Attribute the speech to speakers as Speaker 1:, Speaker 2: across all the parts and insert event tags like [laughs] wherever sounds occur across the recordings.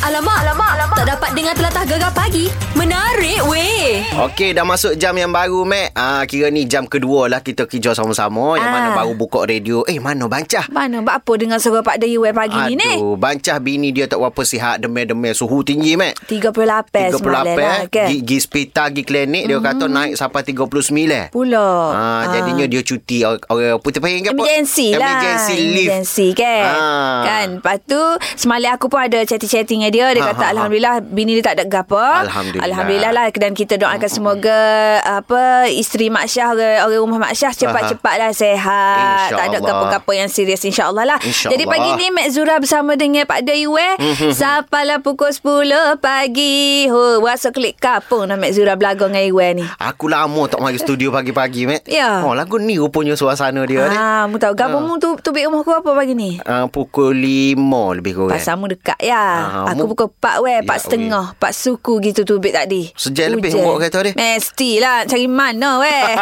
Speaker 1: Alamak, alamak, alamak. Tak dapat dengar telatah gegar pagi. Menarik weh.
Speaker 2: Okey, dah masuk jam yang baru, Mac. Ah, kira ni jam kedua lah kita kerja sama-sama. Yang
Speaker 3: Ah.
Speaker 2: mana baru buka radio. Eh, mana Bancah?
Speaker 3: Mana buat apa dengan suara Pak Dayu eh pagi ni ni?
Speaker 2: Aduh, Bancah bini dia tak berapa sihat. Demel-demel. Suhu tinggi, Mac.
Speaker 3: 38 semalam lah kan?
Speaker 2: Gi, gi hospital, gi klinik. Dia kata naik sampai 39.
Speaker 3: Pula.
Speaker 2: Ah, jadinya dia cuti orang orang putih pahing ke apa?
Speaker 3: Emergency lah
Speaker 2: Emergency leave.
Speaker 3: Emergency kan
Speaker 2: Ah.
Speaker 3: Kan Lepas tu Semalam aku pun ada chatting-chatting dia Dia
Speaker 2: Ha,
Speaker 3: kata
Speaker 2: ha, ha.
Speaker 3: Alhamdulillah Bini dia tak ada gapa
Speaker 2: Alhamdulillah.
Speaker 3: Alhamdulillah lah Dan kita doakan semoga Apa Isteri Mak Syah Orang, orang rumah Mak Syah Cepat-cepat lah sehat Tak ada gapa-gapa yang serius InsyaAllah lah
Speaker 2: InsyaAllah.
Speaker 3: Jadi pagi ni Mek Zura bersama dengan Pak eh Sampailah pukul 10 pagi oh, Rasa klik kapung nak Mek Zura belaga dengan Iwe ni
Speaker 2: Aku lama tak mari studio pagi-pagi, Mac.
Speaker 3: Ya.
Speaker 2: Oh, lagu ni rupanya suasana dia ni.
Speaker 3: Ah, mu tahu Gabung mu tu tubik rumah aku apa pagi ni?
Speaker 2: Uh, pukul 5 lebih kurang.
Speaker 3: Pasal mu dekat ya. Aku
Speaker 2: mu-
Speaker 3: pukul 4 weh, 4
Speaker 2: Ya,
Speaker 3: setengah, 4 suku gitu tubik tadi.
Speaker 2: Sejam lebih buat kereta dia.
Speaker 3: Mestilah cari mana weh.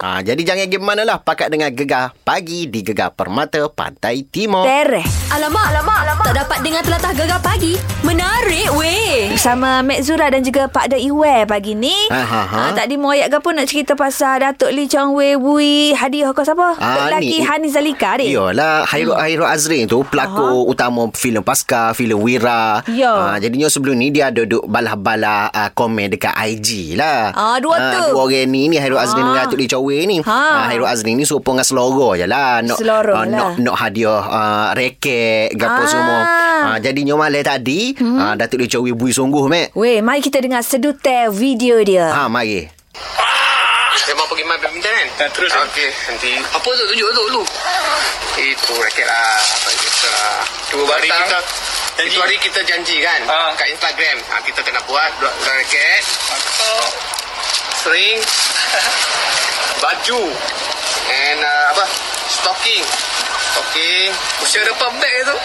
Speaker 2: ha, [laughs] jadi jangan gimana lah pakat dengan gegar pagi di Gegar Permata Pantai Timur.
Speaker 3: Tereh.
Speaker 1: Alamak, alamak, alamak. Tak dapat dengar telatah gegar pagi. Menarik weh.
Speaker 3: Bersama Mek Zura dan juga Pak De Iwe pagi ni.
Speaker 2: Ha, ha, ha.
Speaker 3: Ah, tadi ayat apa nak cerita pasal Datuk Lee Chong Wei Bui hadiah kau siapa?
Speaker 2: Ah,
Speaker 3: Lelaki
Speaker 2: ni-
Speaker 3: Hani Zalika dia.
Speaker 2: Iyalah Hairul hmm. Hairul Azrin tu pelakon utama filem Pasca, filem Wira.
Speaker 3: Ya.
Speaker 2: Ha, jadinya sebelum ni dia ada duk balah-balah uh, komen dekat IG lah.
Speaker 3: Ah, dua tu.
Speaker 2: Dua orang ni ni Hairul Azrin
Speaker 3: Ah.
Speaker 2: dengan Datuk Lee Chowe ni.
Speaker 3: Ha.
Speaker 2: Ah, Hairul Azrin ni serupa dengan seloro je lah. Nak,
Speaker 3: Seloro
Speaker 2: ah,
Speaker 3: lah.
Speaker 2: Nak, nak hadiah uh, reket gapo
Speaker 3: Ah.
Speaker 2: semua. Ha, jadinya malam tadi hmm. uh, Datuk Lee Chowe bui sungguh mek.
Speaker 3: Weh, mari kita dengar sedutai video dia.
Speaker 2: Ha mari.
Speaker 4: Memang pergi main badminton kan?
Speaker 5: Tak, terus.
Speaker 4: Okey, nanti. Apa tu? Tunjuk tu dulu. Itu raket lah. Apa itu lah. Dua
Speaker 5: Batang.
Speaker 4: kita...
Speaker 5: Janji.
Speaker 4: Itu hari kita janji kan?
Speaker 5: Ah.
Speaker 4: Kat Instagram. Ha, kita kena buat dua, raket.
Speaker 5: Mantap.
Speaker 4: Sering. [laughs] baju. And uh, apa? Stocking. Stocking. Usia depan bag tu.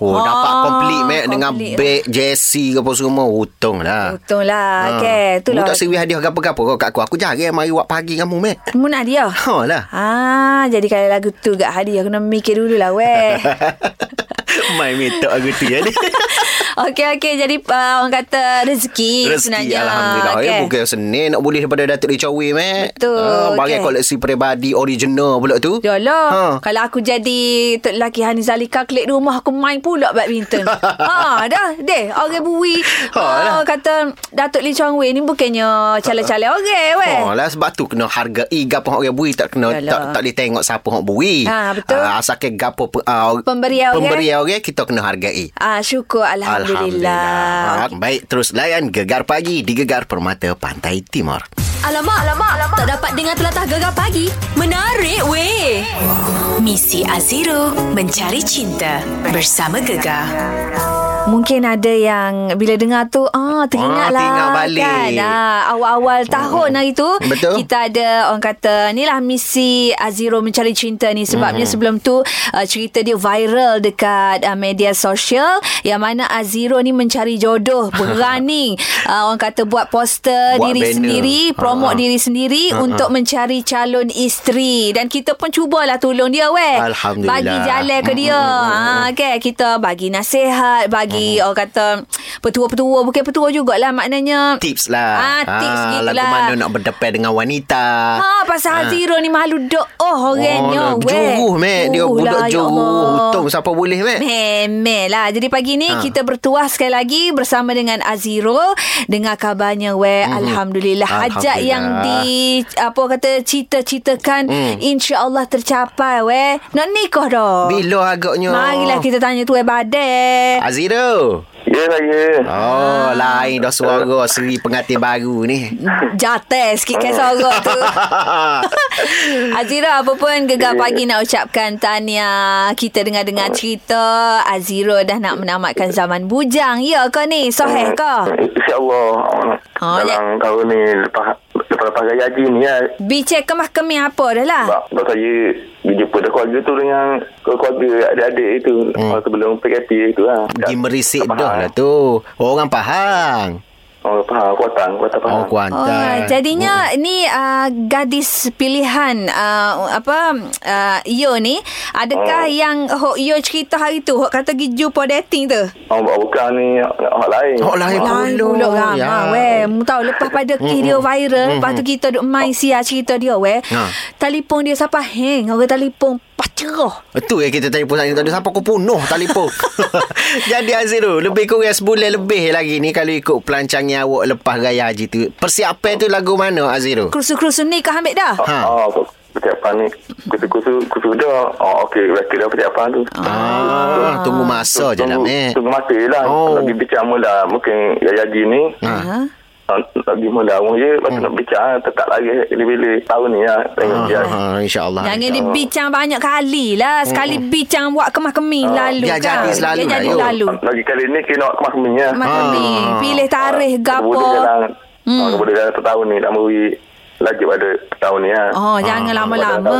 Speaker 2: Oh,
Speaker 3: Ah,
Speaker 2: dapat complete mek dengan beg, jersey ke apa semua. Untung lah.
Speaker 3: Betul lah.
Speaker 2: Ha.
Speaker 3: Okay,
Speaker 2: Mu
Speaker 3: itulah.
Speaker 2: tak seri hadiah apa-apa kau kat aku. Aku jarang mari buat pagi kamu, Mek.
Speaker 3: Mu nak dia?
Speaker 2: Ha lah.
Speaker 3: Ah, jadi kalau lagu tu gak hadiah kena mikir dulu lah weh. [laughs]
Speaker 2: Main metok aku tu ya ni.
Speaker 3: Okey okey jadi uh, orang kata rezeki,
Speaker 2: Rezeki
Speaker 3: sebenarnya.
Speaker 2: Alhamdulillah. Okay. Eh, bukan senin nak boleh daripada Datuk Lee Chowi, Mek.
Speaker 3: Betul,
Speaker 2: Ha, bagi
Speaker 3: okey.
Speaker 2: koleksi peribadi original pula tu.
Speaker 3: Yalah
Speaker 2: Ha.
Speaker 3: ha. Kalau aku jadi Tok lelaki Hani Zalika Klik rumah aku main pula badminton [laughs] Ha dah Deh Orang bui
Speaker 2: Ha, lah.
Speaker 3: ha, Kata Datuk Lee Chong Wei ni bukannya Cale-cale orang weh
Speaker 2: Oh lah sebab tu kena harga i gapo orang bui tak kena
Speaker 3: Yalah.
Speaker 2: tak tak boleh tengok siapa hok bui.
Speaker 3: Ha, betul.
Speaker 2: Ah, asalkan gapo uh,
Speaker 3: Pemberian orang.
Speaker 2: Pemberian orang kita kena hargai.
Speaker 3: Ah syukur Alhamdulillah,
Speaker 2: Ha, baik terus layan Gegar Pagi di Gegar Permata Pantai Timur.
Speaker 1: Alamak, alamak, alamak. Tak dapat dengar telatah gegar pagi. Menarik weh.
Speaker 6: Misi Aziro mencari cinta bersama Gegar.
Speaker 3: Mungkin ada yang bila dengar tu ah teringat
Speaker 2: Ah,
Speaker 3: lah
Speaker 2: teringat balik.
Speaker 3: kan. Ah, awal-awal tahun hari tu
Speaker 2: Betul.
Speaker 3: kita ada orang kata ni lah misi Aziro mencari cinta ni sebabnya
Speaker 2: Hmm.
Speaker 3: sebelum tu uh, cerita dia viral dekat uh, media sosial yang mana Aziro ni mencari jodoh [laughs] berani uh, orang kata buat poster
Speaker 2: Buat
Speaker 3: diri
Speaker 2: banner.
Speaker 3: sendiri promote
Speaker 2: Ha, ha.
Speaker 3: diri sendiri untuk mencari calon isteri dan kita pun cubalah tolong dia weh
Speaker 2: Alhamdulillah.
Speaker 3: bagi jalan ke dia ha okay, kita bagi nasihat bagi orang kata petua-petua bukan petua jugalah maknanya
Speaker 2: Tips lah.
Speaker 3: Ah, tips
Speaker 2: Ah,
Speaker 3: gitulah.
Speaker 2: Lagu mana nak berdepan dengan wanita.
Speaker 3: Ha pasal Haziro ni malu dok oh orangnya
Speaker 2: oh,
Speaker 3: weh.
Speaker 2: Juruh, Mek. Dia budak
Speaker 3: lah, ya
Speaker 2: juruh.
Speaker 3: Allah.
Speaker 2: Untung siapa boleh, Mek.
Speaker 3: Memel lah Jadi pagi ni
Speaker 2: Ha.
Speaker 3: Kita bertuah sekali lagi Bersama dengan Aziro Dengar kabarnya weh
Speaker 2: Mhm.
Speaker 3: Alhamdulillah Hajat yang di Apa kata Cita-citakan
Speaker 2: Hmm.
Speaker 3: InsyaAllah tercapai weh Nak nikah dah
Speaker 2: Bila agaknya?
Speaker 3: Marilah kita tanya tu eh badai
Speaker 2: Aziro.
Speaker 5: Ya saya.
Speaker 2: Oh, lain dah suara seri pengantin baru ni.
Speaker 3: Jatah sikit kan suara tu [laughs] Azira apa pun gegar pagi nak ucapkan tahniah Kita dengar-dengar cerita Aziro dah nak menamatkan zaman bujang Ya ke ni? Sahih ke?
Speaker 5: InsyaAllah.
Speaker 3: Oh,
Speaker 5: dalam tahun ni lepas lepas lepas ni ya.
Speaker 3: Bicek kemah kemih apa dah lah
Speaker 5: Sebab, sebab saya berjumpa dah keluarga tu dengan keluarga adik-adik itu hmm. sebelum PKP itu lah.
Speaker 2: Pergi merisik dah lah tu. Orang Pahang.
Speaker 5: Orang ha, Kuantan, Kuantan
Speaker 2: Oh,
Speaker 5: Pahang.
Speaker 3: Oh,
Speaker 2: Kuantan.
Speaker 3: jadinya ni uh, gadis pilihan uh, apa uh, Iyo ni adakah
Speaker 5: Oh.
Speaker 3: yang Hok Iyo cerita hari tu Hok kata pergi jumpa dating tu?
Speaker 5: Oh, bukan ni hak lain.
Speaker 2: Hak lain
Speaker 5: Ha.
Speaker 3: Lain
Speaker 2: Pulak.
Speaker 3: pula ramai
Speaker 2: Ya.
Speaker 3: weh. Mu tahu lepas pada kes dia viral, lepas tu kita duk main sia cerita dia weh.
Speaker 2: Ha.
Speaker 3: Telefon dia siapa hang, orang telefon pacerah.
Speaker 2: Betul ya kita telefon sana tak ada siapa kau penuh telefon. [laughs] [laughs] Jadi Azirul, lebih kurang sebulan lebih lagi ni kalau ikut pelancangan awak lepas raya haji tu. Persiapan tu lagu mana Azirul?
Speaker 3: Kerusu-kerusu ni kau ambil dah?
Speaker 2: Ha.
Speaker 5: Oh, persiapan ni kursus kursus dah. Oh, okey, okey dah persiapan tu.
Speaker 2: Ah, tunggu masa je lah,
Speaker 5: tunggu, tunggu masa je lah.
Speaker 2: Oh.
Speaker 5: Lagi bincang mula mungkin Yaya Haji ni.
Speaker 2: Ha.
Speaker 3: Ha?
Speaker 5: Ah, Lagi mula orang je. Lepas tu nak bincang tetap lagi bila-bila tahun ni lah. Tengok dia.
Speaker 2: Ha, InsyaAllah.
Speaker 3: Jangan
Speaker 2: insyaAllah.
Speaker 3: dibincang banyak kali lah. Sekali bincang buat kemah-kemih lalu
Speaker 2: Biar
Speaker 3: kan.
Speaker 2: jadi selalu lah,
Speaker 3: jadi
Speaker 2: yuk.
Speaker 3: lalu.
Speaker 5: Lagi kali ni kena nak kemas kemih lah.
Speaker 3: Kemah-kemih.
Speaker 2: Ah.
Speaker 3: Pilih tarikh gapo.
Speaker 5: Kemudian dalam,
Speaker 3: Hmm.
Speaker 5: hmm. kemudian dalam setahun ni nak beri lagi pada tahun ni lah.
Speaker 3: Oh, jangan lama-lama.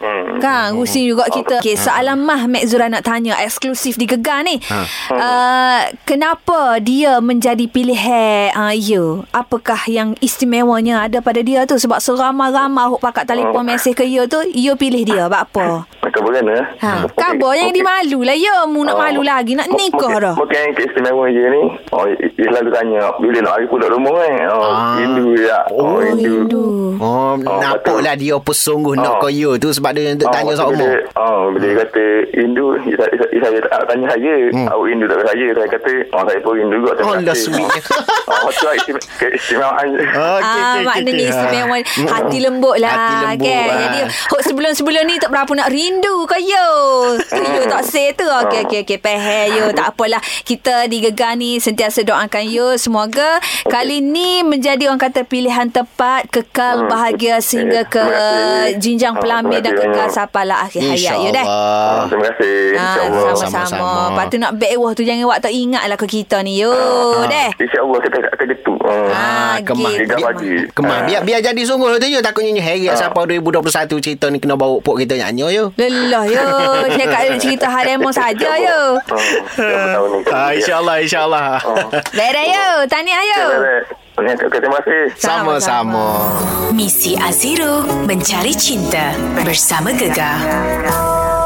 Speaker 5: Hmm.
Speaker 3: Kan, rusing juga kita. Okay, soalan Mah Mek Zura nak tanya eksklusif di Gegar ni.
Speaker 2: Ha.
Speaker 3: Uh, kenapa dia menjadi pilihan uh, you? Apakah yang istimewanya ada pada dia tu? Sebab seramai-ramai hok pakat telefon mesej ke you tu, you pilih dia. Buat apa?
Speaker 5: Mereka bagaimana?
Speaker 3: Ha, kabar yang dimalu lah ya. Mu nak
Speaker 5: Oh.
Speaker 3: malu lagi. Nak nikah dah.
Speaker 5: Mungkin yang keistimewa je ni Oh dia selalu tanya Bila nak hari pulang rumah kan Oh
Speaker 2: Ah.
Speaker 5: Hindu ya
Speaker 2: Oh,
Speaker 3: Hindu.
Speaker 2: Oh, nampak lah dia apa sungguh nak
Speaker 5: Oh.
Speaker 2: kau you tu sebab dia untuk tanya
Speaker 5: lepas tu
Speaker 2: sama.
Speaker 5: bila, Oh bila dia kata Hindu Saya, saya, saya tak tanya saya
Speaker 2: Hmm.
Speaker 5: Awak Hindu tak saya Saya kata Oh saya pun Hindu juga
Speaker 2: Allah,
Speaker 5: kasih.
Speaker 2: sweetnya.
Speaker 5: Oh tu lah istim- keistimewaan je
Speaker 2: Okey,
Speaker 3: ah, maknanya
Speaker 2: okey.
Speaker 3: istimewa
Speaker 2: Ah.
Speaker 3: hati lembut lah
Speaker 2: Hati lembut,
Speaker 3: kan.
Speaker 2: ah.
Speaker 3: Jadi hok sebelum-sebelum ni tak berapa nak rindu kau yo. Yo tak say tu. Okey okey okey pehe yo tak apalah. Kita di Gegar ni sentiasa doakan yo semoga kali ni menjadi orang kata pilihan tepat kekal
Speaker 5: Hmm.
Speaker 3: bahagia sehingga ke
Speaker 5: Terima kasih.
Speaker 3: jenjang
Speaker 5: Ah,
Speaker 3: pelamin dan kekal
Speaker 5: banyak.
Speaker 3: sampailah akhir hayat yo deh.
Speaker 2: InsyaAllah.
Speaker 5: Ah, Terima kasih
Speaker 3: Ah,
Speaker 5: InsyaAllah
Speaker 3: sama-sama. Lepas tu nak bawah tu jangan awak tak ingat lah ke kita ni yo deh.
Speaker 5: InsyaAllah kita akan getuk Ah.
Speaker 3: Ah,
Speaker 2: kemah. Kemah
Speaker 5: Ah.
Speaker 2: biar biar jadi sungguh tu you takutnya ni heret siapa 2021 cerita ni kena bawa pok kita nyanyi yo.
Speaker 3: Lelah yo. Saya kat cerita Haremo [laughs] saja yo.
Speaker 5: Ah.
Speaker 2: Ah insyaallah insyaallah.
Speaker 5: Oh.
Speaker 3: Beres yo. Tahniah yo.
Speaker 5: Terima kasih.
Speaker 2: Sama-sama.
Speaker 6: Misi Aziro mencari cinta bersama Gegar.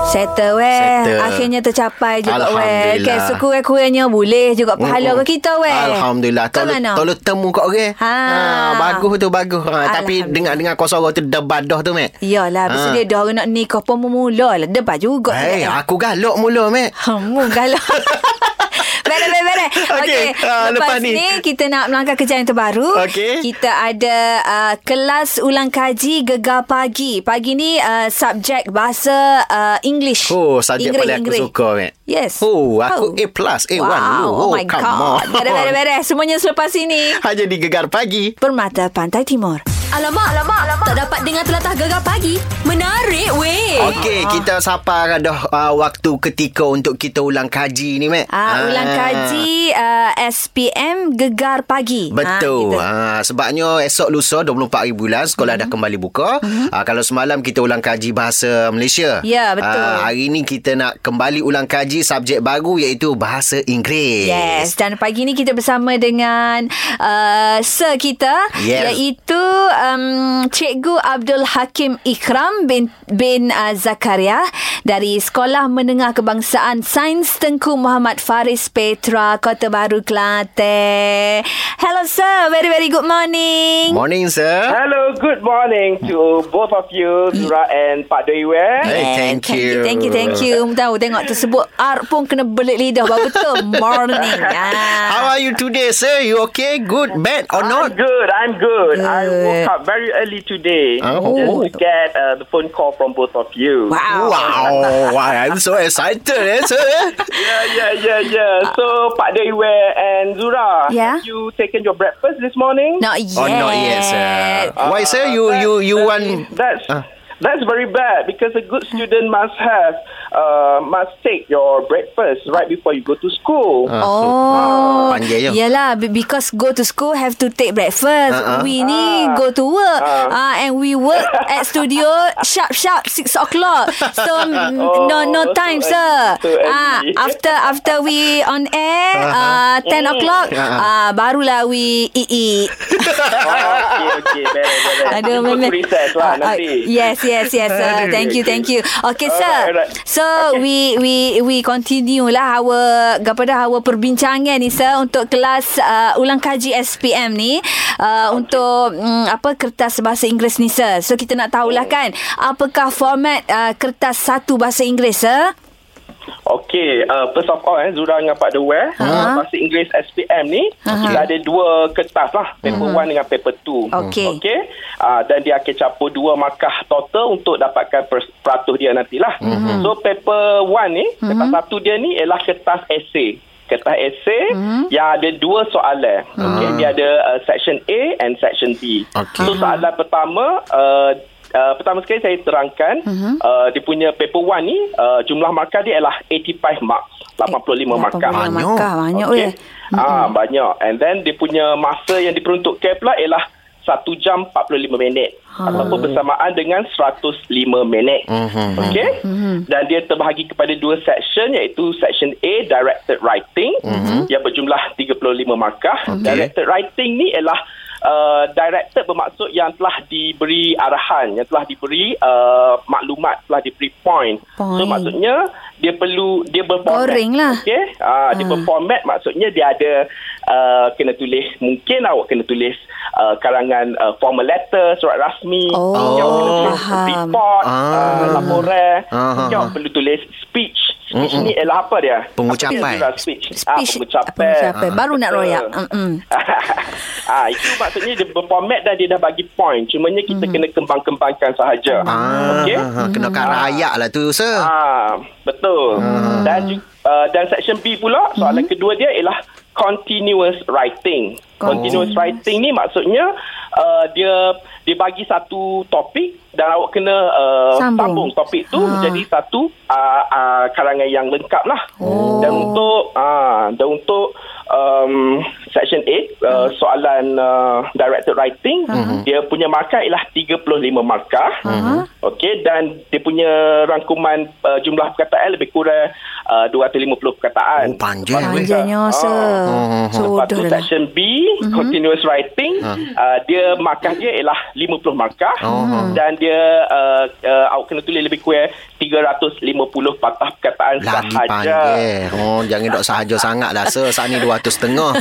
Speaker 3: Settle weh.
Speaker 2: Settle.
Speaker 3: Akhirnya tercapai juga weh.
Speaker 2: Alhamdulillah.
Speaker 3: Okay, sekurang-kurangnya boleh juga pahala ke kita weh.
Speaker 2: Alhamdulillah.
Speaker 3: Kau
Speaker 2: Tolong
Speaker 3: mana?
Speaker 2: tolong temu kat orang.
Speaker 3: Ha.
Speaker 2: bagus tu bagus. Ha, tapi dengar-dengar kau sorang tu debadah tu mek.
Speaker 3: Yalah, ha.
Speaker 2: Ha.
Speaker 3: dia dah nak nikah pun mula lah. Debat juga.
Speaker 2: Hei,
Speaker 3: Eh,
Speaker 2: aku galak mula mek. [laughs]
Speaker 3: Hamu galau. [laughs] Beres, beres, beres. [laughs]
Speaker 2: Okey, ah,
Speaker 3: lepas,
Speaker 2: lepas ni.
Speaker 3: ni. kita nak melangkah ke yang terbaru.
Speaker 2: Okey.
Speaker 3: Kita ada uh, kelas ulang kaji gegar pagi. Pagi ni uh, subjek bahasa uh, English.
Speaker 2: Oh, subjek
Speaker 3: Inggeris,
Speaker 2: paling aku
Speaker 3: Inggeris.
Speaker 2: suka, Mek.
Speaker 3: Yes.
Speaker 2: Oh, aku A+, A1
Speaker 3: wow. Oh,
Speaker 2: Oh,
Speaker 3: my
Speaker 2: come
Speaker 3: God.
Speaker 2: on.
Speaker 3: Beres, beres, beres. [laughs] Semuanya selepas ini.
Speaker 2: Hanya di Gegar Pagi.
Speaker 3: Permata Pantai Timur.
Speaker 1: Alamak, alamak, alamak. Tak dapat dengar telatah gegar pagi. Menarik weh.
Speaker 2: Okey, kita sapa dah uh, waktu ketika untuk kita ulang kaji ni, Mek.
Speaker 3: Ah, ulang kaji uh, SPM Gegar Pagi.
Speaker 2: Betul.
Speaker 3: Ah,
Speaker 2: Ha, sebabnya esok lusa 24 hari bulan sekolah
Speaker 3: Mhm.
Speaker 2: dah kembali buka. Ha, kalau semalam kita ulang kaji bahasa Malaysia.
Speaker 3: Ya, betul.
Speaker 2: Ha, hari ni kita nak kembali ulang kaji subjek baru iaitu bahasa Inggeris.
Speaker 3: Yes, dan pagi ni kita bersama dengan uh, sir kita
Speaker 2: Yes.
Speaker 3: iaitu um, Cikgu Abdul Hakim Ikram bin bin uh, Zakaria dari Sekolah Menengah Kebangsaan Sains Tengku Muhammad Faris Petra Kota Baru Kelantan. Hello sir, very very good morning.
Speaker 2: Morning, sir.
Speaker 7: Hello, good morning to both of you, Zura and Pak Dewi.
Speaker 2: Hey, thank you.
Speaker 3: Thank you, thank you. Tahu tengok tersebut R pun kena belit lidah baru betul. [laughs] Morning. Ah.
Speaker 2: How are you today, sir? You okay? Good, bad or
Speaker 7: I'm
Speaker 2: not?
Speaker 7: good. I'm good. I
Speaker 3: Good.
Speaker 7: woke up very early today
Speaker 2: Oh.
Speaker 7: just to get uh, the phone call from both of you.
Speaker 3: Wow.
Speaker 2: Wow, wow, I'm so excited, eh, sir. [laughs]
Speaker 7: Yeah, yeah, yeah, yeah. So, Pak Dewi and Zura,
Speaker 3: Yeah.
Speaker 7: have you taken your breakfast this morning?
Speaker 3: Not yet.
Speaker 2: Oh, not yet, sir. Why, sir? You, you, you
Speaker 7: That
Speaker 2: want?
Speaker 7: That's
Speaker 2: Ah.
Speaker 7: That's very bad because a good student must have uh, must take your breakfast right before you go to school.
Speaker 2: So,
Speaker 3: Oh,
Speaker 2: panggil je.
Speaker 3: Yelah, be- because go to school have to take breakfast.
Speaker 2: Ah.
Speaker 3: We ni go to work. Ah, and we work [laughs] at studio sharp sharp six o'clock. So mm, no no
Speaker 7: Oh,
Speaker 3: time,
Speaker 7: so
Speaker 3: sir.
Speaker 7: so
Speaker 3: Ah,
Speaker 7: early. [laughs]
Speaker 3: after after we on air, uh, ten o'clock, ah, barulah we eat eat.
Speaker 7: Okay, okay.
Speaker 3: Aduh,
Speaker 7: Go to
Speaker 3: memang.
Speaker 7: lah
Speaker 3: Ah, ah,
Speaker 7: nanti.
Speaker 3: yes, yes, yes. Uh, thank you, thank you. Okay, sir.
Speaker 7: Alright, alright.
Speaker 3: So we we we continue lah our kepada our perbincangan ni sir untuk kelas uh, ulang kaji SPM ni uh, untuk um, apa kertas bahasa Inggeris ni sir. So kita nak tahulah kan apakah format uh, kertas satu bahasa Inggeris sir?
Speaker 7: Okay, uh, first of all, eh, Zura dengan Pak Dewar, uh, bahasa Inggeris SPM ni, kita ada dua kertas lah, paper one dengan paper two.
Speaker 3: Okey.
Speaker 7: Okay, uh, dan dia akan campur dua markah total untuk dapatkan per- peratus dia nantilah. So, paper one ni, kertas satu dia ni ialah kertas esay. Kertas esay yang ada dua soalan. Okay, dia ada uh, section A and section B.
Speaker 2: Okey.
Speaker 7: So, soalan pertama, uh, Uh, pertama sekali saya terangkan uh-huh. uh, dia punya paper one ni uh, jumlah markah dia ialah 85 marks 85 markah
Speaker 3: 85
Speaker 2: Banyak.
Speaker 3: markah. Banyak
Speaker 7: Okey.
Speaker 3: weh.
Speaker 7: Ah banyak. And then dia punya masa yang diperuntukkan pula ialah 1 jam 45 minit ataupun bersamaan dengan 105 minit. Okey? Dan dia terbahagi kepada dua section iaitu section A directed writing yang berjumlah 35 markah. Directed writing ni ialah Uh, directed bermaksud yang telah diberi arahan, yang telah diberi uh, maklumat, telah diberi point. So
Speaker 3: Point.
Speaker 7: maksudnya dia perlu dia berformat.
Speaker 3: Boring lah.
Speaker 7: Okey. Ah dia berformat maksudnya dia ada uh, kena tulis mungkin awak kena tulis uh, karangan uh, formal letter, surat rasmi,
Speaker 3: Oh,
Speaker 7: mungkin awak kena tulis
Speaker 3: faham.
Speaker 7: report,
Speaker 2: Ah.
Speaker 7: uh, laporan,
Speaker 2: Ah,
Speaker 7: mungkin
Speaker 2: ah,
Speaker 7: awak perlu tulis speech. Speech ni ialah apa dia?
Speaker 2: Pengucapan.
Speaker 7: Apa dia speech. Ah,
Speaker 3: Speech
Speaker 7: pengucapan.
Speaker 3: pengucapan. Baru nak royak. Mm-mm. [laughs]
Speaker 7: ah itu maksudnya dia berformat dan dia dah bagi point. Cumanya kita kena kembang-kembangkan sahaja.
Speaker 2: Ah,
Speaker 7: Okey.
Speaker 2: ah, kena karang ayat lah tu, sir.
Speaker 7: Ah, betul. Dan ju- uh, dan section B pula soalan kedua dia ialah continuous writing. Continuous writing ni maksudnya uh, dia dia bagi satu topik dan awak kena uh,
Speaker 3: Sambung.
Speaker 7: sambung. topik tu
Speaker 3: Ha.
Speaker 7: menjadi satu uh, uh, karangan yang lengkap lah. Dan untuk uh, dan untuk um, section 8 uh, soalan uh, directed writing dia punya markah ialah 35 markah. Okey dan dia punya rangkuman uh, jumlah perkataan lebih kurang uh, 250 perkataan.
Speaker 2: Oh, panjang.
Speaker 3: Panjangnya sir.
Speaker 2: Oh,
Speaker 7: Lepas tu
Speaker 3: lah.
Speaker 7: section B continuous writing. Uh, dia markah dia ialah 50 markah. Dan dia uh, uh, awak kena tulis lebih kurang 350 patah perkataan
Speaker 2: Lagi
Speaker 7: sahaja.
Speaker 2: panjang. Oh, jangan dok sahaja sangat lah, sir. Saat ni 200 setengah. [laughs]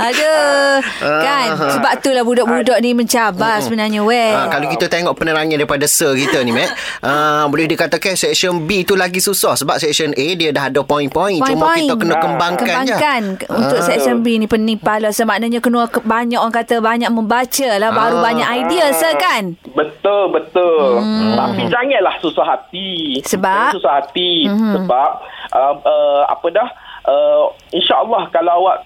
Speaker 3: Aduh. Kan? Sebab tu lah budak-budak ni mencabar sebenarnya weh.
Speaker 2: Ah, kalau kita tengok penerangan daripada sir kita ni, Mac, ah, boleh dikatakan section B tu lagi susah sebab section A dia dah ada point-point. Cuma
Speaker 3: Point-point.
Speaker 2: kita kena
Speaker 7: Ah.
Speaker 2: kembangkan, je.
Speaker 3: Kembangkan untuk section B ni pening pala semaknanya kena ke- banyak orang kata banyak membaca lah baru
Speaker 2: Ah.
Speaker 3: banyak idea sir kan
Speaker 7: Betul betul. Hmm. Tapi janganlah susah hati.
Speaker 3: Sebab?
Speaker 7: Susah hati hmm. sebab uh, uh, apa dah uh, insya-Allah kalau awak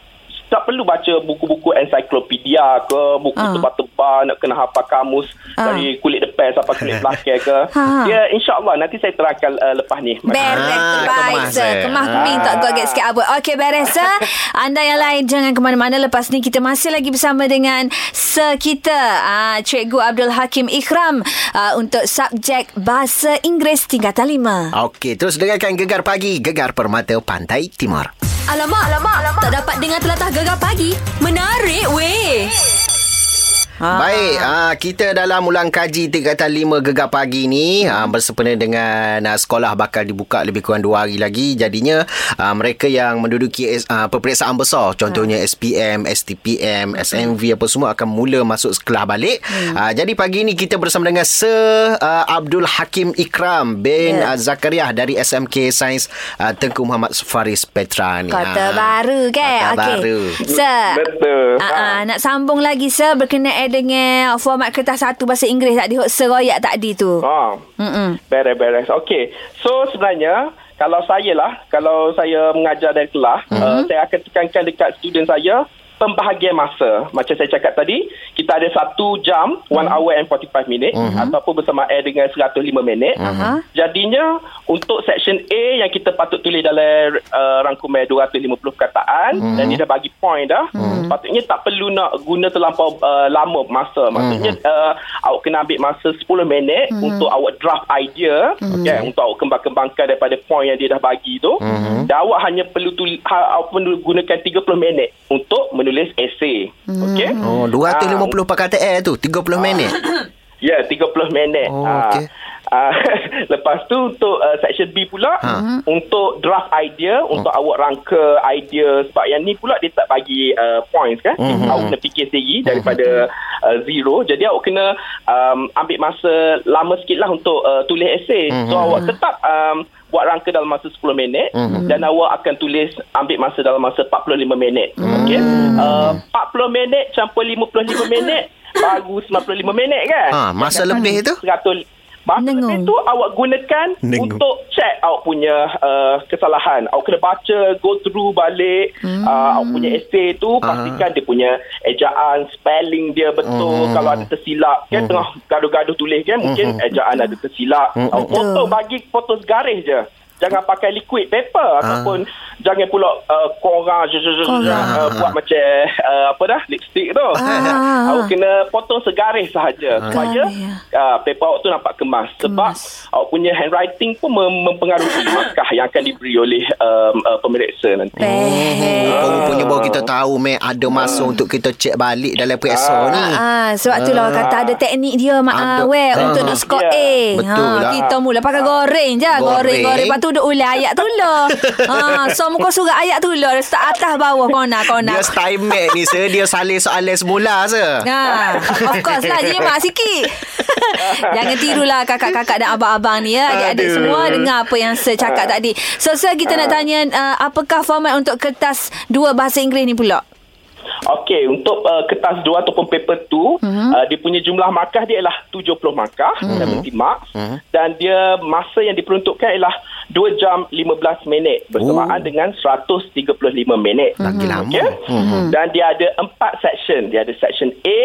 Speaker 7: tak perlu baca buku-buku ensiklopedia ke buku
Speaker 3: Ah.
Speaker 7: tebal-tebal nak kena hafal kamus
Speaker 3: Ah.
Speaker 7: dari kulit depan sampai kulit [laughs] belakang ke.
Speaker 3: Ha.
Speaker 7: Dia insya-Allah nanti saya terangkan uh, lepas ni.
Speaker 3: Beres
Speaker 2: Ah,
Speaker 3: terbaik
Speaker 2: kemas, eh.
Speaker 3: Kemah keming tak goget sikit apa Okey beres [laughs] Anda yang lain Jangan ke mana-mana Lepas ni kita masih lagi bersama dengan Sir kita ah, Cikgu Abdul Hakim Ikram ah, Untuk subjek Bahasa Inggeris tingkatan 5
Speaker 2: Okey, terus dengarkan Gegar Pagi, Gegar Permata Pantai Timur.
Speaker 1: Alamak, alamak, alamak. Tak dapat dengar telatah gegar pagi. Menarik weh.
Speaker 3: Ah.
Speaker 2: Baik, ah, kita dalam ulang kaji tingkatan 5 Gegar Pagi ni ah, bersempena dengan ah, sekolah bakal dibuka lebih kurang 2 hari lagi. Jadinya ah, mereka yang menduduki S- ah, peperiksaan besar contohnya SPM, STPM, SMV apa semua akan mula masuk sekolah balik. Ah, jadi pagi ni kita bersama dengan Sir ah, Abdul Hakim Ikram bin
Speaker 3: Ya.
Speaker 2: ah, Zakaria dari SMK Sains ah, Tengku Muhammad Faris Petra ni.
Speaker 3: Kota
Speaker 2: Ah,
Speaker 3: baru kan
Speaker 2: Kota
Speaker 3: Okey.
Speaker 2: baru.
Speaker 3: Sir
Speaker 7: Betul.
Speaker 3: Ah, ah, nak sambung lagi sir berkenaan dengan format kertas satu bahasa Inggeris tadi hok seroyak tadi tu.
Speaker 7: Ha.
Speaker 3: Mm-mm.
Speaker 7: Beres-beres. Okey. So sebenarnya kalau saya lah, kalau saya mengajar dari kelas,
Speaker 3: Mhm.
Speaker 7: uh, saya akan tekankan dekat student saya pembahagian masa. Macam saya cakap tadi, kita ada satu jam, 1
Speaker 3: Hmm.
Speaker 7: hour and 45 minit ataupun bersama air dengan 105 minit.
Speaker 3: Aha.
Speaker 7: Jadinya untuk section A yang kita patut tulis dalam uh, rangkuman 250 perkataan dan dia dah bagi point dah. Sepatutnya tak perlu nak guna terlampau uh, lama masa. Maksudnya uh, awak kena ambil masa 10 minit untuk awak draft idea, okay, untuk awak kembang-kembangkan daripada point yang dia dah bagi tu. Dan awak hanya perlu tulis, ha, awak perlu gunakan 30 minit untuk menulis esei. Okay?
Speaker 2: Oh, 250 perkataan tu 30 minit. [coughs]
Speaker 7: Ya, 30 minit.
Speaker 2: Oh,
Speaker 7: Ah,
Speaker 2: okey.
Speaker 7: Ah, [laughs] lepas tu untuk uh, section B pula
Speaker 2: Ha.
Speaker 7: untuk draft idea untuk awak rangka idea sebab yang ni pula dia tak bagi uh, points kan.
Speaker 2: Mhm.
Speaker 7: Awak kena fikir sendiri daripada uh, zero. Jadi awak kena um, ambil masa lama sikit lah untuk uh, tulis esei.
Speaker 2: Mhm.
Speaker 7: So awak tetap um, buat rangka dalam masa 10 minit
Speaker 2: Mhm.
Speaker 7: dan awak akan tulis ambil masa dalam masa 45 minit. Okey. Uh, 40 minit campur 55 minit [coughs] baru 95 minit kan?
Speaker 2: Ha, masa lebih tu?
Speaker 7: 100 Masa
Speaker 3: Nengung.
Speaker 7: lebih tu awak gunakan
Speaker 2: Nengung.
Speaker 7: untuk check awak punya uh, kesalahan. Awak kena baca, go through balik hmm. uh, awak punya essay tu, pastikan dia punya ejaan, spelling dia betul.
Speaker 2: Hmm.
Speaker 7: Kalau ada tersilap, kan tengah gaduh-gaduh tulis kan, mungkin ejaan ada tersilap. Awak foto, bagi foto segaris je. Jangan pakai liquid paper ataupun jangan pula uh, korang je, je, je, uh, buat macam uh, apa dah lipstick tu.
Speaker 3: Ah. [laughs]
Speaker 7: awak kena potong segaris sahaja supaya
Speaker 3: Garis.
Speaker 7: uh, paper awak tu nampak kemas sebab
Speaker 3: Kemas.
Speaker 7: awak punya handwriting pun mem- mempengaruhi [laughs] markah yang akan diberi oleh um, uh, pemeriksa nanti.
Speaker 3: Beh.
Speaker 2: Rupanya baru kita tahu Mek ada masa untuk kita cek balik dalam periksa ni.
Speaker 3: Ah, sebab tu lah kata ada teknik dia mak ah, weh
Speaker 2: Ah.
Speaker 3: untuk nak skor
Speaker 7: Ya.
Speaker 3: A.
Speaker 2: Betul lah.
Speaker 3: Kita mula pakai goreng je,
Speaker 2: Goreng.
Speaker 3: goreng goreng lepas tu duk ulang ayat tu lah. [laughs] ha, so muka surat ayat tu lah start atas bawah kona kona.
Speaker 2: Dia style Mek ni se dia salin soalan semula se.
Speaker 3: Ha, of course lah Jimat sikit [laughs] Jangan tirulah kakak-kakak dan abang-abang ni ya Adik-adik
Speaker 2: Aduh.
Speaker 3: semua dengar apa yang saya cakap tadi So Sir kita nak tanya uh, Apakah format untuk kertas dua bahasa Inggeris ni pula?
Speaker 7: Okey, untuk uh, kertas 2 ataupun paper 2, uh-huh. uh, dia punya jumlah markah dia ialah 70 markah, uh-huh. 70 marks. Uh-huh. Dan dia masa yang diperuntukkan ialah 2 jam 15 minit bersamaan
Speaker 2: Oh.
Speaker 7: dengan 135 minit.
Speaker 2: Lagi lama.
Speaker 7: Okey? Uh-huh. Dan dia ada empat section. Dia ada section A,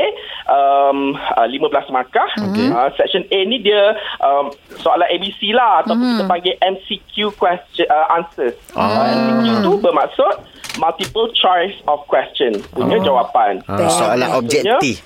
Speaker 7: um, uh, 15 markah. Okay. Uh, section A ni dia um, soalan ABC lah ataupun kita panggil MCQ question, uh, answers. Uh, MCQ tu bermaksud multiple choice of question punya jawapan.
Speaker 2: Ha, soalan objektif.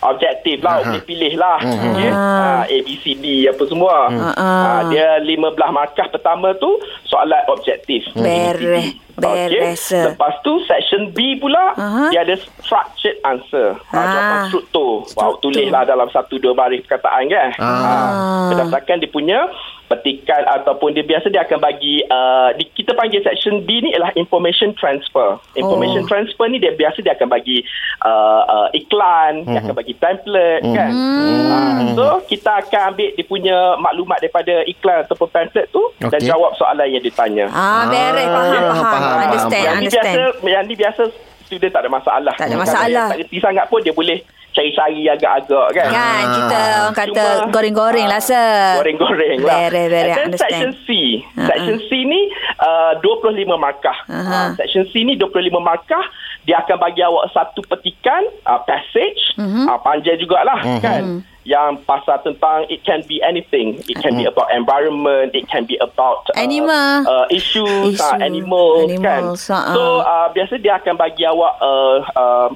Speaker 7: Objektif lah, boleh pilih lah. Okay?
Speaker 3: Ah.
Speaker 7: Uh, A, B, C, D apa semua. Uh, dia 15 markah pertama tu soalan objektif.
Speaker 3: Beres. Beres, sir.
Speaker 7: Lepas tu section B pula
Speaker 3: Aha.
Speaker 7: dia ada structured answer. Uh,
Speaker 3: Ah.
Speaker 7: jawapan struktur. Wow,
Speaker 3: Struktur.
Speaker 7: tulislah dalam satu dua baris perkataan kan.
Speaker 2: Ah.
Speaker 7: Uh, berdasarkan dia punya petikan ataupun dia biasa dia akan bagi uh, di, kita panggil section B ni ialah information transfer. Information
Speaker 3: Oh.
Speaker 7: transfer ni dia biasa dia akan bagi uh, uh, iklan, dia akan bagi template kan. Uh, so kita akan ambil dia punya maklumat daripada iklan ataupun template tu dan
Speaker 2: Okey.
Speaker 7: jawab soalan yang ditanya.
Speaker 3: Ah, beres faham,
Speaker 2: ya,
Speaker 3: faham,
Speaker 2: faham,
Speaker 3: Understand,
Speaker 7: yang ni
Speaker 3: understand.
Speaker 7: biasa yang ni biasa student tak ada masalah.
Speaker 3: Tak ada masalah.
Speaker 7: Tak reti sangat pun dia boleh cari-cari agak-agak kan.
Speaker 3: Kan kita orang kata
Speaker 7: Cuma,
Speaker 3: goreng-goreng lah sir.
Speaker 7: Goreng-goreng lah.
Speaker 3: Beres, beres,
Speaker 7: And then
Speaker 3: understand.
Speaker 7: section C.
Speaker 3: Ha-ha.
Speaker 7: Section C ni uh, 25 markah.
Speaker 3: Aha.
Speaker 7: Uh, section C ni 25 markah. Dia akan bagi awak satu petikan, uh, passage.
Speaker 3: Mhm.
Speaker 7: Uh, panjang jugalah kan. Yang pasal tentang it can be anything. It can be about environment. It can be about uh,
Speaker 3: Animal.
Speaker 7: uh, issues,
Speaker 3: Isu.
Speaker 7: uh, animals,
Speaker 3: Animals,
Speaker 7: kan.
Speaker 3: ha-ha.
Speaker 7: So uh, biasa dia akan bagi awak uh, uh,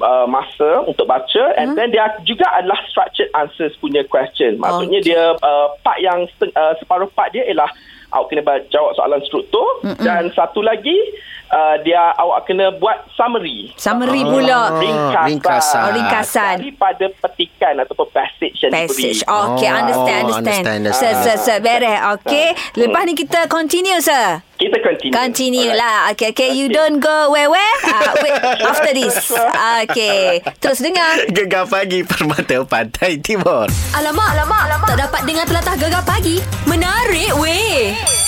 Speaker 7: uh, masa untuk baca and then dia juga adalah structured answers punya question. Maksudnya
Speaker 3: Okay.
Speaker 7: dia uh, part yang uh, separuh part dia ialah awak kena jawab soalan struktur Mm-mm. dan satu lagi uh, dia awak kena buat summary.
Speaker 3: Summary
Speaker 2: Ah.
Speaker 3: pula.
Speaker 7: Ringkasan.
Speaker 2: ringkasan.
Speaker 3: Oh, ringkasan.
Speaker 7: Daripada petikan ataupun passage yang
Speaker 3: Passage.
Speaker 7: diberi.
Speaker 3: Okay,
Speaker 2: Oh,
Speaker 3: understand,
Speaker 2: oh,
Speaker 3: understand.
Speaker 2: understand,
Speaker 3: Sir,
Speaker 2: understand.
Speaker 3: sir, sir. Beres. Okay. Lepas ni kita continue, sir.
Speaker 7: Kita continue.
Speaker 3: Continue
Speaker 7: Alright.
Speaker 3: lah. Okay, okay. You
Speaker 7: Okay.
Speaker 3: don't go where-where. Uh, wait, [laughs] after this. Okay. Terus dengar.
Speaker 2: Gegar pagi Permata Pantai Timur.
Speaker 1: Alamak, alamak, alamak. Tak dapat dengar telatah gegar pagi. Menarik weh.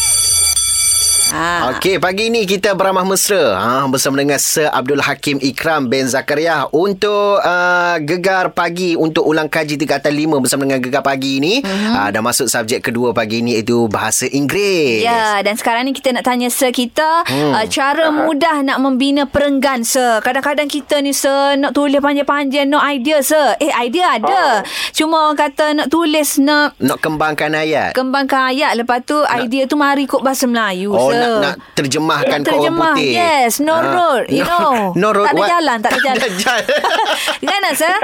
Speaker 3: Ha.
Speaker 2: Okey, pagi ni kita beramah mesra ha, bersama dengan Sir Abdul Hakim Ikram bin Zakaria untuk uh, gegar pagi untuk ulang kaji 3 atas 5 bersama dengan gegar pagi ni. Uh-huh. Uh, dah masuk subjek kedua pagi ni iaitu bahasa Inggeris.
Speaker 3: Ya, dan sekarang ni kita nak tanya Sir kita hmm. uh, cara mudah nak membina perenggan Sir. Kadang-kadang kita ni Sir nak tulis panjang-panjang no idea Sir. Eh idea ada. Cuma orang kata nak tulis nak
Speaker 2: Nak kembangkan ayat.
Speaker 3: kembangkan ayat lepas tu idea tu mari ikut bahasa Melayu
Speaker 2: Oh,
Speaker 3: Sir.
Speaker 2: Nak, nak terjemahkan ke orang
Speaker 3: Terjemah,
Speaker 2: putih.
Speaker 3: yes. No
Speaker 2: Ah.
Speaker 3: road, you know.
Speaker 2: No road.
Speaker 3: Tak ada
Speaker 2: what?
Speaker 3: jalan, tak ada jalan. [laughs]
Speaker 2: Tak ada jalan. [laughs]
Speaker 3: Gimana Sir?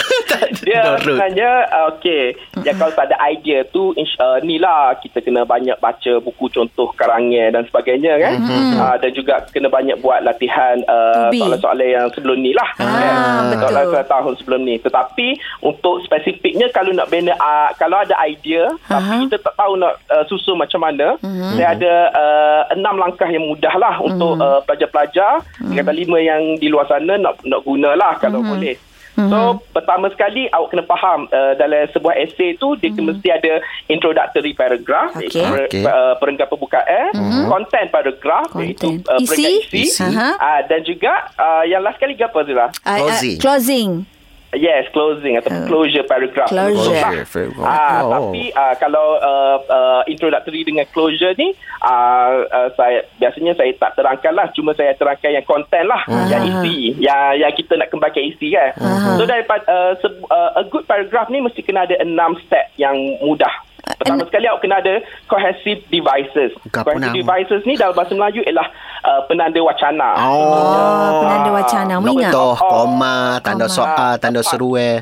Speaker 3: [laughs]
Speaker 7: Dia
Speaker 2: no road.
Speaker 7: sebenarnya uh, okey. Ya kalau tak ada idea tu ins- uh, ni lah kita kena banyak baca buku contoh karangan dan sebagainya kan. Uh, dan juga kena banyak buat latihan uh, soalan-soalan yang sebelum ni lah.
Speaker 3: Ah,
Speaker 7: kan?
Speaker 3: betul.
Speaker 7: Soalan tahun sebelum ni. Tetapi untuk spesifiknya kalau nak bina uh, kalau ada idea tapi kita tak tahu nak uh, susun macam mana, saya ada uh, enam langkah yang mudah lah untuk uh, pelajar-pelajar tingkatan lima yang di luar sana nak nak gunalah kalau boleh. So pertama sekali awak kena faham uh, dalam sebuah esei tu dia mm mesti ada introductory paragraph
Speaker 3: Okey.
Speaker 7: iaitu per,
Speaker 2: Okey.
Speaker 7: uh, perenggan pembukaan, content paragraph iaitu
Speaker 3: Content.
Speaker 7: uh,
Speaker 3: Isi.
Speaker 7: perenggan isi,
Speaker 3: Isi. Aha.
Speaker 7: uh, dan juga uh, yang last sekali apa Zira?
Speaker 3: Uh,
Speaker 2: Closing.
Speaker 3: closing.
Speaker 7: Yes, closing atau closure paragraph.
Speaker 3: Closure.
Speaker 2: Closure paragraph.
Speaker 7: Ah,
Speaker 2: Oh.
Speaker 7: tapi uh, kalau uh, uh, introductory dengan closure ni uh, uh, saya biasanya saya tak terangkan lah cuma saya terangkan yang content lah yang isi yang yang kita nak kembangkan isi kan. So daripada uh, se- uh, a good paragraph ni mesti kena ada enam step yang mudah. Pertama sekali awak kena ada cohesive devices. Cohesive
Speaker 2: nama?
Speaker 7: devices ni dalam bahasa Melayu ialah uh, penanda wacana.
Speaker 2: Oh.
Speaker 3: penanda wacana. Mu ingat?
Speaker 2: Noktoh, koma, tanda
Speaker 3: Koma.
Speaker 2: soal, tanda
Speaker 7: Tepat.
Speaker 2: seruai.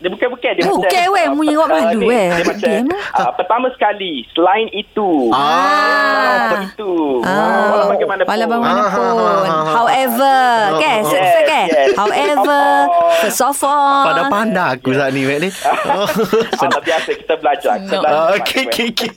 Speaker 7: Dia bukan-bukan dia
Speaker 3: Oh,
Speaker 7: macam,
Speaker 3: bukan, weh. Mu ingat
Speaker 7: uh,
Speaker 3: malu, weh.
Speaker 7: Dia macam uh, pertama sekali selain itu.
Speaker 2: Ah.
Speaker 7: Apa itu?
Speaker 3: Ah,
Speaker 7: Walau bagaimanapun.
Speaker 3: Walau bagaimanapun.
Speaker 2: Ah, ah, ah, ah.
Speaker 3: However, okay,
Speaker 2: Oh,
Speaker 3: yes,
Speaker 7: yes,
Speaker 3: okay.
Speaker 7: yes.
Speaker 3: However, first of all,
Speaker 2: Pada pandai aku saat ni, Mek ni. Oh. [laughs]
Speaker 7: Ah, biasa kita belajar. Kita
Speaker 3: No.
Speaker 7: belajar.
Speaker 2: Ah, Okey, okey, okey.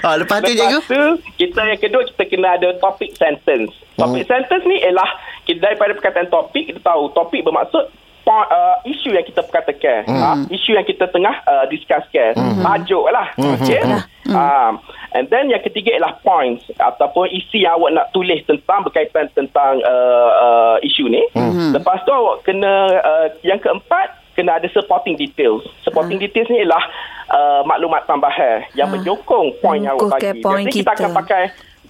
Speaker 2: Ah, lepas tu,
Speaker 7: Lepas
Speaker 2: cikgu?
Speaker 7: tu, kita yang kedua, kita kena ada topic sentence. Topic
Speaker 2: Hmm.
Speaker 7: sentence ni ialah, kita daripada perkataan topik, kita tahu topik bermaksud uh, isu yang kita perkatakan.
Speaker 2: Hmm.
Speaker 7: Ha? Isu yang kita tengah uh, discusskan. Tajuk lah.
Speaker 2: Hmm.
Speaker 7: Okay? Um, and then yang ketiga ialah points ataupun isi yang awak nak tulis tentang berkaitan tentang uh, uh, isu ni. Lepas tu awak kena uh, yang keempat kena ada supporting details. Supporting details ni ialah uh, maklumat tambahan yang menyokong point yang awak bagi.
Speaker 3: point
Speaker 7: Biasanya kita akan
Speaker 3: kita.
Speaker 7: pakai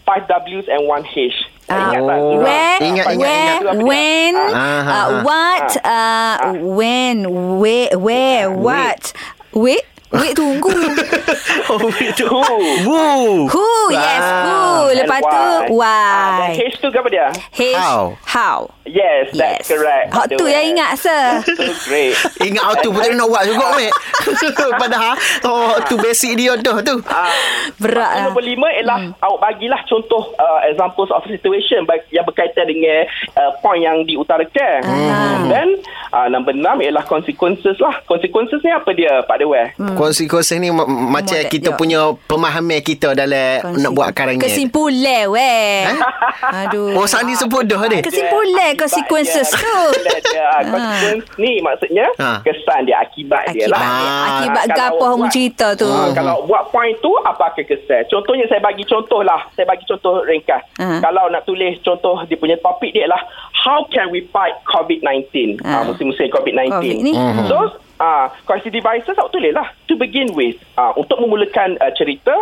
Speaker 7: 5 Ws and 1 H. Tak?
Speaker 2: Oh.
Speaker 3: where,
Speaker 2: Ingat, ingat,
Speaker 3: where,
Speaker 7: ingat.
Speaker 3: when, uh, what, uh, when, where, where, what, wait, wait, tunggu. [laughs]
Speaker 2: Oh, itu.
Speaker 7: Who?
Speaker 2: Woo.
Speaker 3: Who, yes, who.
Speaker 7: And
Speaker 3: Lepas tu,
Speaker 7: Ah,
Speaker 3: why.
Speaker 7: dan H tu apa dia?
Speaker 3: H,
Speaker 2: How.
Speaker 3: how.
Speaker 7: Yes, that's
Speaker 3: Yes.
Speaker 7: correct.
Speaker 3: Hot tu yang ingat, sir. [laughs]
Speaker 7: So great.
Speaker 2: Ingat auto pun tak nak buat juga. [laughs] Padahal, oh, tu basic dia dah tu.
Speaker 7: Ah,
Speaker 3: Berat lah.
Speaker 7: Nombor lima ialah hmm. awak bagilah contoh uh, examples of situation yang berkaitan dengan uh, point yang diutarakan.
Speaker 3: Ah.
Speaker 7: Dan uh, nombor enam ialah consequences lah. Consequences ni apa dia Pak Dewa?
Speaker 3: Hmm.
Speaker 2: Kongsi-kongsi ni ma- macam
Speaker 3: Model,
Speaker 2: kita
Speaker 3: ya.
Speaker 2: punya pemahaman kita dalam nak buat karangan.
Speaker 3: Kesimpulan, weh. Aduh.
Speaker 2: Oh, saat ni sebut dah ni.
Speaker 3: Kesimpulan consequences tu.
Speaker 7: Akibat dia. Ah, Consequence ni maksudnya
Speaker 2: Ah.
Speaker 7: kesan dia, akibat, dia lah.
Speaker 3: Akibat,
Speaker 2: Ah.
Speaker 3: akibat
Speaker 7: Kalau
Speaker 3: gapo hang cerita tu.
Speaker 7: Ah, kalau buat point tu apa akan kesan? Contohnya saya bagi contoh lah. Saya bagi contoh ringkas.
Speaker 3: Ah.
Speaker 7: Kalau nak tulis contoh dia punya topik dia ialah how can we fight COVID-19?
Speaker 3: Ah.
Speaker 7: Ah. musim-musim COVID-19.
Speaker 3: COVID ni.
Speaker 7: So, ah, uh, devices awak tulis lah. To begin with, ah, untuk memulakan uh, cerita,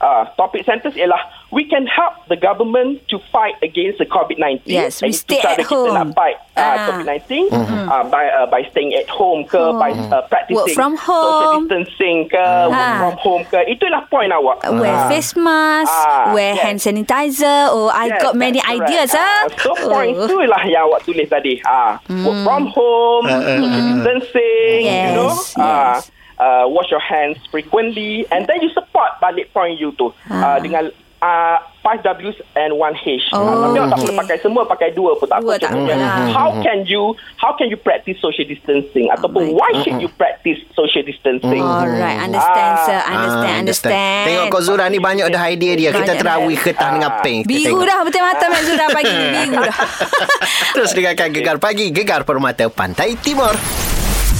Speaker 7: uh, topik sentence ialah we can help the government to fight against the COVID-19.
Speaker 3: Yes, we stay at
Speaker 7: kita
Speaker 3: home.
Speaker 7: nak fight uh,
Speaker 3: Ah.
Speaker 7: COVID-19 uh, by uh, by staying at home ke, by uh, practicing
Speaker 3: Work from
Speaker 7: social
Speaker 3: home.
Speaker 7: distancing ke, work
Speaker 3: Ah.
Speaker 7: from home ke. Itulah point awak.
Speaker 3: Wear
Speaker 7: Ah.
Speaker 3: face mask,
Speaker 7: Ah,
Speaker 3: wear
Speaker 7: yes.
Speaker 3: hand sanitizer. Oh, I
Speaker 7: Yes,
Speaker 3: got many ideas, ah.
Speaker 7: Ah, So point
Speaker 3: Oh.
Speaker 7: tu lah yang awak tulis tadi. Ah, Work from home, social distancing, you know.
Speaker 3: Yes,
Speaker 7: Ah,
Speaker 3: yes.
Speaker 7: Uh, wash your hands frequently and then you support balik point you tu ah. dengan uh, 5 Ws and 1 H.
Speaker 3: Oh,
Speaker 7: Ah, tapi awak tak
Speaker 3: okay.
Speaker 7: perlu pakai semua, pakai dua pun tak
Speaker 3: Dua
Speaker 7: apa.
Speaker 3: tak apa.
Speaker 7: How can you how can you practice social distancing ataupun
Speaker 3: baik.
Speaker 7: why should you practice social distancing?
Speaker 3: Alright, understand,
Speaker 7: Ah.
Speaker 3: sir. Understand,
Speaker 2: Ah,
Speaker 3: understand.
Speaker 2: Tengok kau Zura ni banyak dah idea dia. Kita terawih ketah dengan
Speaker 7: Ah.
Speaker 2: pink.
Speaker 3: Biru
Speaker 2: tengok.
Speaker 3: dah betul mata Mek Zura pagi ni. Biru dah. [laughs]
Speaker 2: Terus dengarkan Gegar Pagi, Gegar Permata Pantai Timur.